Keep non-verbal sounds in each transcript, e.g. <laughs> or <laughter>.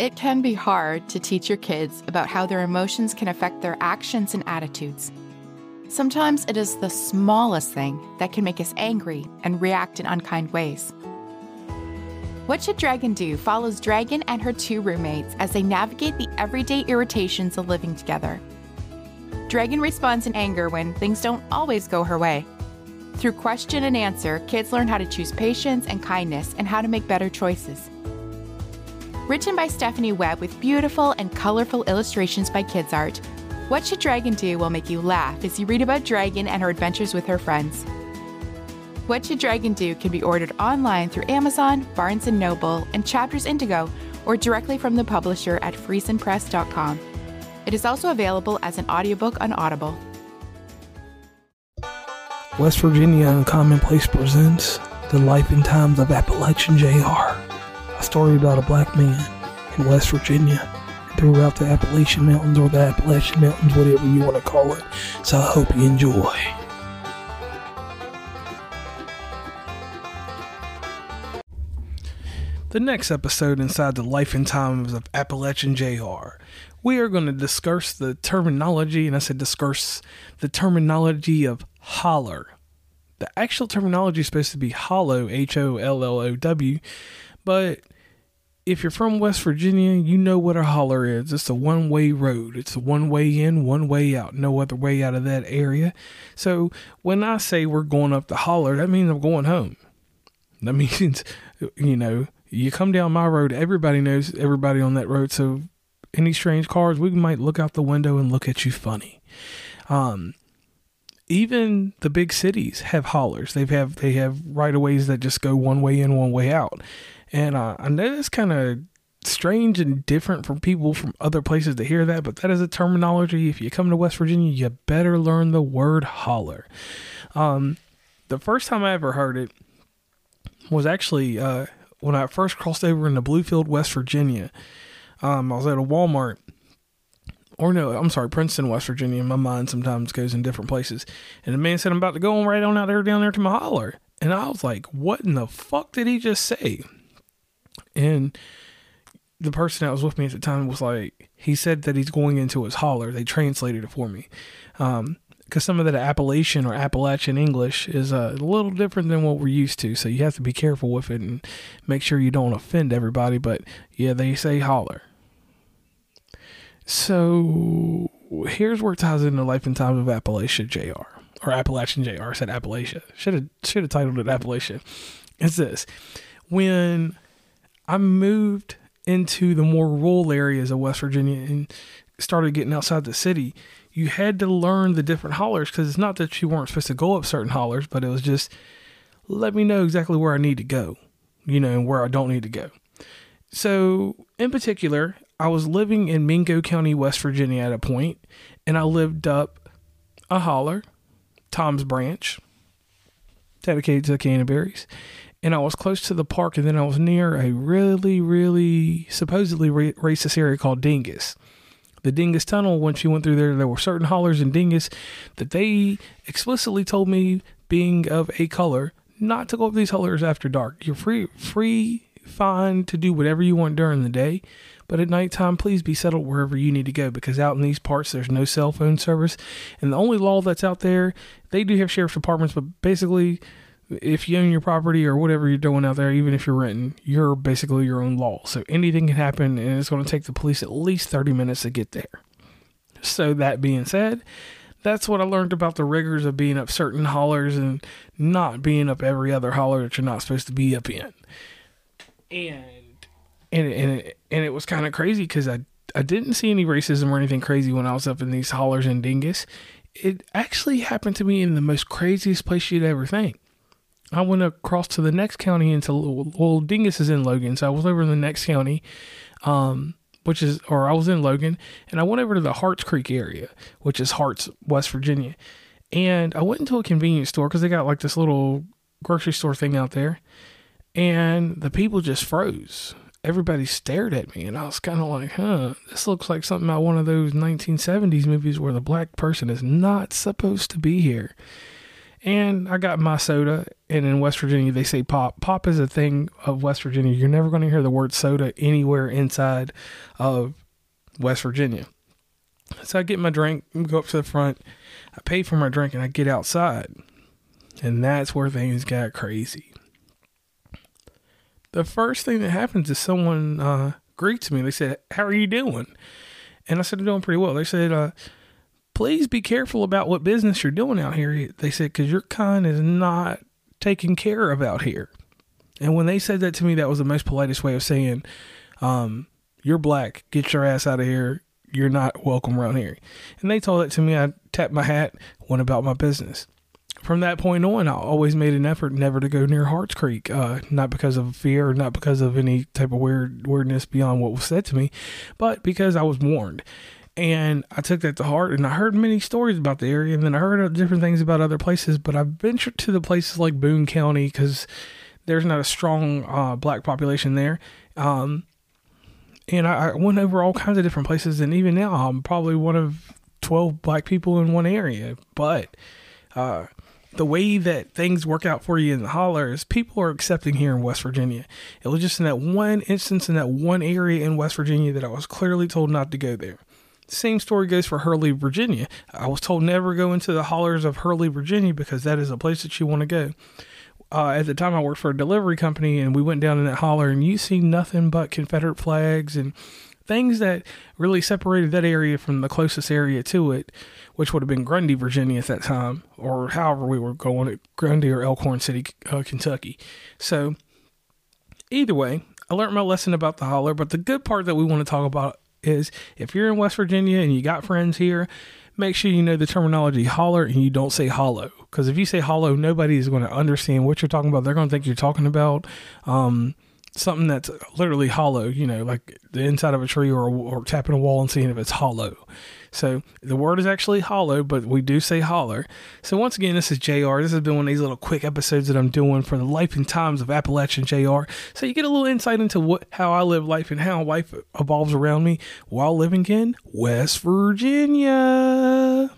It can be hard to teach your kids about how their emotions can affect their actions and attitudes. Sometimes it is the smallest thing that can make us angry and react in unkind ways. What Should Dragon Do follows Dragon and her two roommates as they navigate the everyday irritations of living together. Dragon responds in anger when things don't always go her way. Through question and answer, kids learn how to choose patience and kindness and how to make better choices. Written by Stephanie Webb with beautiful and colorful illustrations by Kids Art, What Should Dragon Do will make you laugh as you read about Dragon and her adventures with her friends. What Should Dragon Do can be ordered online through Amazon, Barnes & Noble, and Chapters Indigo, or directly from the publisher at friesenpress.com. It is also available as an audiobook on Audible. West Virginia Uncommon Place presents The Life and Times of Appalachian Jr., a story about a black man in West Virginia throughout the Appalachian Mountains or the Appalachian Mountains, whatever you want to call it. So I hope you enjoy. The next episode inside the life and times of Appalachian JR, we are going to discuss the terminology, and I said discuss the terminology of holler. The actual terminology is supposed to be hollow, H O L L O W, but if you're from West Virginia, you know what a holler is. It's a one way road. It's a one way in, one way out. No other way out of that area. So when I say we're going up the holler, that means I'm going home. That <laughs> means, you know, you come down my road, everybody knows everybody on that road. So any strange cars, we might look out the window and look at you funny. Um, even the big cities have hollers. They have they have right of ways that just go one way in, one way out. And uh, I know that's kind of strange and different from people from other places to hear that, but that is a terminology. If you come to West Virginia, you better learn the word holler. Um, the first time I ever heard it was actually uh, when I first crossed over into Bluefield, West Virginia. Um, I was at a Walmart, or no, I'm sorry, Princeton, West Virginia. My mind sometimes goes in different places. And the man said, I'm about to go on right on out there, down there to my holler. And I was like, what in the fuck did he just say? And the person that was with me at the time was like, he said that he's going into his holler. They translated it for me. Um, because some of that Appalachian or Appalachian English is a little different than what we're used to. So you have to be careful with it and make sure you don't offend everybody. But yeah, they say holler. So here's where it ties into Life and Times of Appalachia JR. Or Appalachian JR. Said Appalachia. Should have should have titled it Appalachia. It's this. When I moved into the more rural areas of West Virginia and started getting outside the city, you had to learn the different hollers because it's not that you weren't supposed to go up certain hollers, but it was just let me know exactly where I need to go, you know, and where I don't need to go. So, in particular, I was living in Mingo County, West Virginia at a point, and I lived up a holler, Tom's Branch, dedicated to the Canterbury's. And I was close to the park, and then I was near a really, really supposedly racist area called Dingus the Dingus Tunnel, once you went through there, there were certain hollers in Dingus that they explicitly told me, being of a color, not to go up these hollers after dark. You're free, free, fine to do whatever you want during the day, but at nighttime, please be settled wherever you need to go because out in these parts, there's no cell phone service. And the only law that's out there, they do have sheriff's departments, but basically, if you own your property or whatever you're doing out there, even if you're renting, you're basically your own law. So anything can happen, and it's going to take the police at least 30 minutes to get there. So, that being said, that's what I learned about the rigors of being up certain hollers and not being up every other holler that you're not supposed to be up in. And and and it, and it was kind of crazy because I I didn't see any racism or anything crazy when I was up in these hollers in Dingus. It actually happened to me in the most craziest place you'd ever think. I went across to the next county into well, Dingus is in Logan, so I was over in the next county, um, which is or I was in Logan, and I went over to the Harts Creek area, which is Harts, West Virginia, and I went into a convenience store because they got like this little grocery store thing out there, and the people just froze. Everybody stared at me, and I was kind of like, "Huh, this looks like something out one of those 1970s movies where the black person is not supposed to be here." And I got my soda. And in West Virginia, they say pop. Pop is a thing of West Virginia. You're never going to hear the word soda anywhere inside of West Virginia. So I get my drink, go up to the front, I pay for my drink, and I get outside. And that's where things got crazy. The first thing that happens is someone uh, greets me. They said, How are you doing? And I said, I'm doing pretty well. They said, uh, Please be careful about what business you're doing out here. They said, Because your kind is not taken care of out here. And when they said that to me, that was the most politest way of saying, um, You're black. Get your ass out of here you're not welcome around here. And they told that to me. I tapped my hat, went about my business. From that point on, I always made an effort never to go near Harts Creek, uh, not because of fear, not because of any type of weird weirdness beyond what was said to me, but because I was warned. And I took that to heart, and I heard many stories about the area, and then I heard different things about other places. But I ventured to the places like Boone County because there's not a strong uh, black population there. Um, and I, I went over all kinds of different places, and even now I'm probably one of twelve black people in one area. But uh, the way that things work out for you in the holler is people are accepting here in West Virginia. It was just in that one instance in that one area in West Virginia that I was clearly told not to go there. Same story goes for Hurley, Virginia. I was told never go into the hollers of Hurley, Virginia because that is a place that you want to go uh, at the time I worked for a delivery company and we went down in that holler and you see nothing but Confederate flags and things that really separated that area from the closest area to it, which would have been Grundy, Virginia at that time, or however we were going at Grundy or Elkhorn City, uh, Kentucky. So either way, I learned my lesson about the holler, but the good part that we want to talk about is if you're in West Virginia and you got friends here, make sure you know the terminology holler and you don't say hollow. Because if you say hollow, nobody is going to understand what you're talking about. They're going to think you're talking about um, something that's literally hollow, you know, like the inside of a tree or, or tapping a wall and seeing if it's hollow. So the word is actually hollow, but we do say holler. So once again, this is JR. This has been one of these little quick episodes that I'm doing for the life and times of Appalachian JR. So you get a little insight into what how I live life and how life evolves around me while living in West Virginia.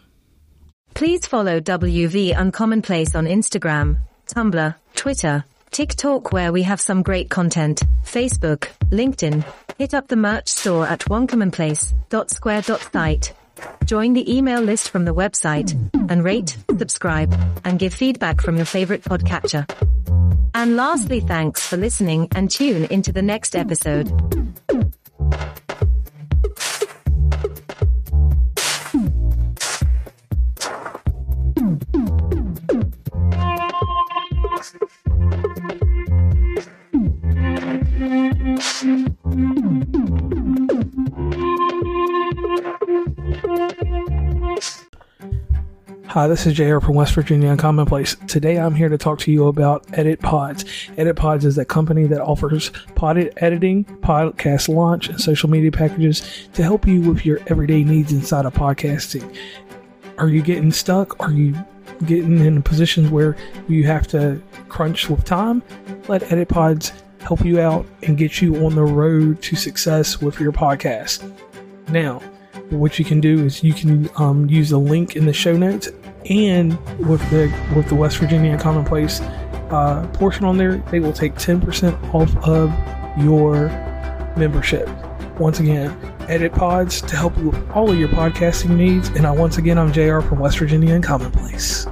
Please follow WV Uncommonplace on Instagram, Tumblr, Twitter, TikTok where we have some great content, Facebook, LinkedIn. Hit up the merch store at onecommonplace.square.site. Join the email list from the website and rate, subscribe, and give feedback from your favorite podcatcher. And lastly, thanks for listening and tune into the next episode. Hi, this is JR from West Virginia Uncommonplace. Today I'm here to talk to you about Edit Pods. Edit Pods is a company that offers pod editing, podcast launch, and social media packages to help you with your everyday needs inside of podcasting. Are you getting stuck? Are you getting in positions where you have to crunch with time? Let Edit Pods help you out and get you on the road to success with your podcast. Now, what you can do is you can um, use the link in the show notes and with the with the West Virginia Commonplace uh, portion on there, they will take 10% off of your membership. Once again, Edit Pods to help you with all of your podcasting needs. And I, once again, I'm JR from West Virginia Uncommonplace.